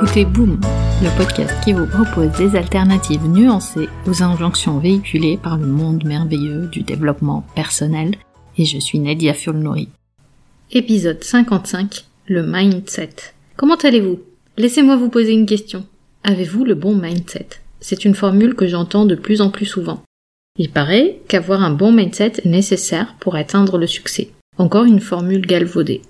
écoutez Boom, le podcast qui vous propose des alternatives nuancées aux injonctions véhiculées par le monde merveilleux du développement personnel, et je suis Nadia Fulnori. Épisode 55, le mindset. Comment allez-vous? Laissez-moi vous poser une question. Avez-vous le bon mindset? C'est une formule que j'entends de plus en plus souvent. Il paraît qu'avoir un bon mindset est nécessaire pour atteindre le succès. Encore une formule galvaudée.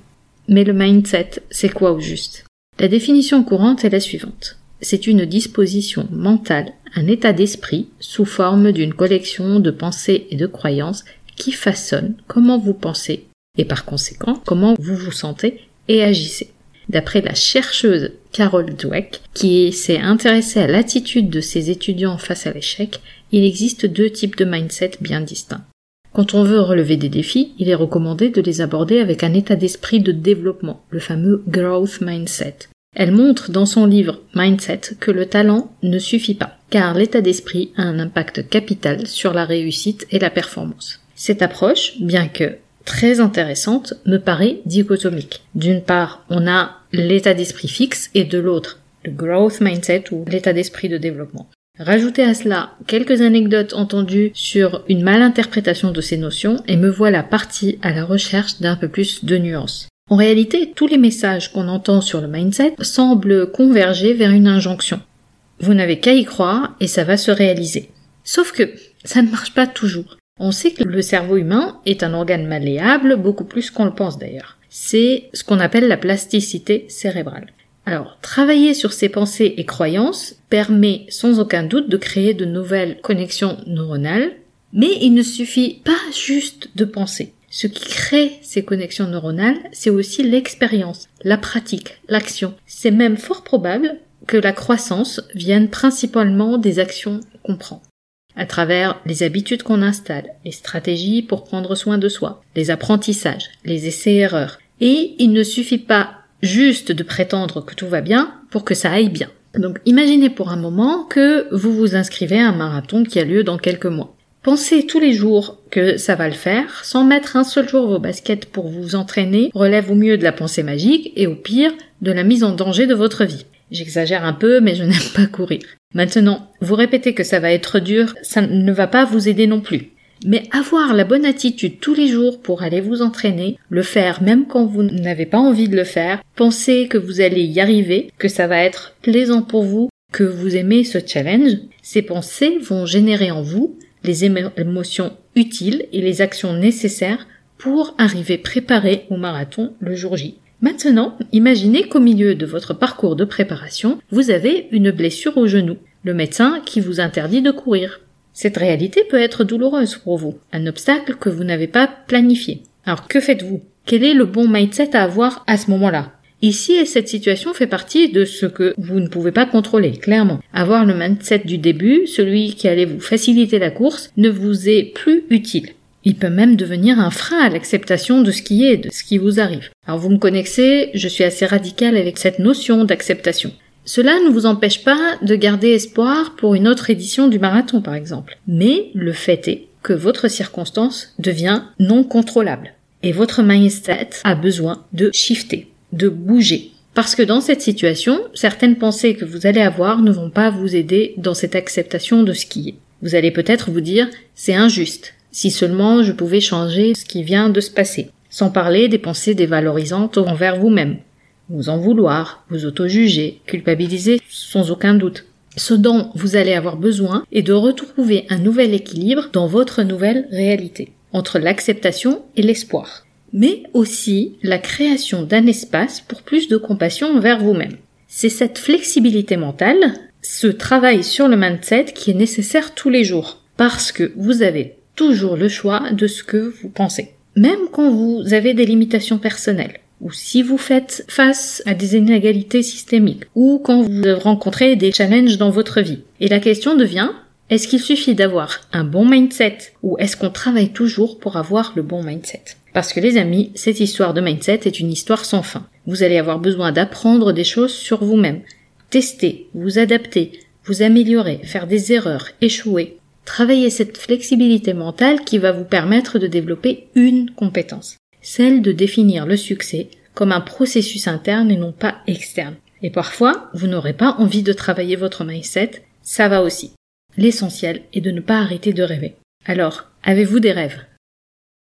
Mais le mindset, c'est quoi au juste? La définition courante est la suivante. C'est une disposition mentale, un état d'esprit sous forme d'une collection de pensées et de croyances qui façonne comment vous pensez et par conséquent comment vous vous sentez et agissez. D'après la chercheuse Carol Dweck, qui s'est intéressée à l'attitude de ses étudiants face à l'échec, il existe deux types de mindset bien distincts. Quand on veut relever des défis, il est recommandé de les aborder avec un état d'esprit de développement, le fameux growth mindset. Elle montre dans son livre Mindset que le talent ne suffit pas, car l'état d'esprit a un impact capital sur la réussite et la performance. Cette approche, bien que très intéressante, me paraît dichotomique. D'une part, on a l'état d'esprit fixe et de l'autre, le growth mindset ou l'état d'esprit de développement. Rajoutez à cela quelques anecdotes entendues sur une malinterprétation de ces notions et me voilà partie à la recherche d'un peu plus de nuances. En réalité, tous les messages qu'on entend sur le mindset semblent converger vers une injonction. Vous n'avez qu'à y croire et ça va se réaliser. Sauf que ça ne marche pas toujours. On sait que le cerveau humain est un organe malléable, beaucoup plus qu'on le pense d'ailleurs. C'est ce qu'on appelle la plasticité cérébrale. Alors, travailler sur ses pensées et croyances permet sans aucun doute de créer de nouvelles connexions neuronales, mais il ne suffit pas juste de penser. Ce qui crée ces connexions neuronales, c'est aussi l'expérience, la pratique, l'action. C'est même fort probable que la croissance vienne principalement des actions qu'on prend. À travers les habitudes qu'on installe, les stratégies pour prendre soin de soi, les apprentissages, les essais-erreurs. Et il ne suffit pas juste de prétendre que tout va bien pour que ça aille bien. Donc imaginez pour un moment que vous vous inscrivez à un marathon qui a lieu dans quelques mois. Pensez tous les jours que ça va le faire, sans mettre un seul jour vos baskets pour vous entraîner, relève au mieux de la pensée magique et au pire de la mise en danger de votre vie. J'exagère un peu, mais je n'aime pas courir. Maintenant, vous répétez que ça va être dur, ça ne va pas vous aider non plus. Mais avoir la bonne attitude tous les jours pour aller vous entraîner, le faire même quand vous n'avez pas envie de le faire, penser que vous allez y arriver, que ça va être plaisant pour vous, que vous aimez ce challenge, ces pensées vont générer en vous les émotions utiles et les actions nécessaires pour arriver préparé au marathon le jour J. Maintenant, imaginez qu'au milieu de votre parcours de préparation, vous avez une blessure au genou, le médecin qui vous interdit de courir. Cette réalité peut être douloureuse pour vous, un obstacle que vous n'avez pas planifié. Alors que faites-vous? Quel est le bon mindset à avoir à ce moment-là? Ici, cette situation fait partie de ce que vous ne pouvez pas contrôler, clairement. Avoir le mindset du début, celui qui allait vous faciliter la course, ne vous est plus utile. Il peut même devenir un frein à l'acceptation de ce qui est, de ce qui vous arrive. Alors vous me connaissez, je suis assez radical avec cette notion d'acceptation. Cela ne vous empêche pas de garder espoir pour une autre édition du marathon, par exemple. Mais le fait est que votre circonstance devient non contrôlable. Et votre mindset a besoin de shifter, de bouger. Parce que dans cette situation, certaines pensées que vous allez avoir ne vont pas vous aider dans cette acceptation de ce qui est. Vous allez peut-être vous dire, c'est injuste. Si seulement je pouvais changer ce qui vient de se passer. Sans parler des pensées dévalorisantes envers vous-même vous en vouloir, vous auto-juger, culpabiliser sans aucun doute. Ce dont vous allez avoir besoin est de retrouver un nouvel équilibre dans votre nouvelle réalité, entre l'acceptation et l'espoir, mais aussi la création d'un espace pour plus de compassion envers vous-même. C'est cette flexibilité mentale, ce travail sur le mindset qui est nécessaire tous les jours, parce que vous avez toujours le choix de ce que vous pensez, même quand vous avez des limitations personnelles ou si vous faites face à des inégalités systémiques, ou quand vous rencontrez des challenges dans votre vie. Et la question devient, est-ce qu'il suffit d'avoir un bon mindset, ou est-ce qu'on travaille toujours pour avoir le bon mindset? Parce que les amis, cette histoire de mindset est une histoire sans fin. Vous allez avoir besoin d'apprendre des choses sur vous-même, tester, vous adapter, vous améliorer, faire des erreurs, échouer. Travailler cette flexibilité mentale qui va vous permettre de développer une compétence celle de définir le succès comme un processus interne et non pas externe. Et parfois, vous n'aurez pas envie de travailler votre mindset, ça va aussi. L'essentiel est de ne pas arrêter de rêver. Alors, avez-vous des rêves?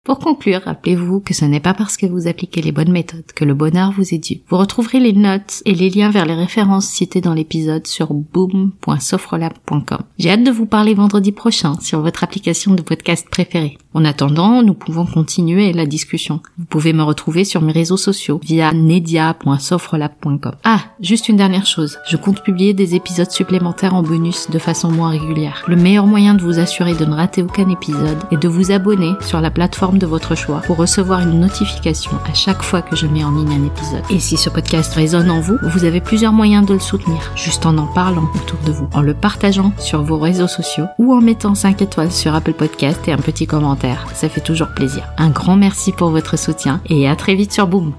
Pour conclure, rappelez-vous que ce n'est pas parce que vous appliquez les bonnes méthodes que le bonheur vous est dû. Vous retrouverez les notes et les liens vers les références citées dans l'épisode sur boom.sofrelab.com. J'ai hâte de vous parler vendredi prochain sur votre application de podcast préférée. En attendant, nous pouvons continuer la discussion. Vous pouvez me retrouver sur mes réseaux sociaux via nedia.sofrelab.com. Ah, juste une dernière chose. Je compte publier des épisodes supplémentaires en bonus de façon moins régulière. Le meilleur moyen de vous assurer de ne rater aucun épisode est de vous abonner sur la de votre choix pour recevoir une notification à chaque fois que je mets en ligne un épisode. Et si ce podcast résonne en vous, vous avez plusieurs moyens de le soutenir, juste en en parlant autour de vous, en le partageant sur vos réseaux sociaux ou en mettant 5 étoiles sur Apple Podcast et un petit commentaire. Ça fait toujours plaisir. Un grand merci pour votre soutien et à très vite sur Boom.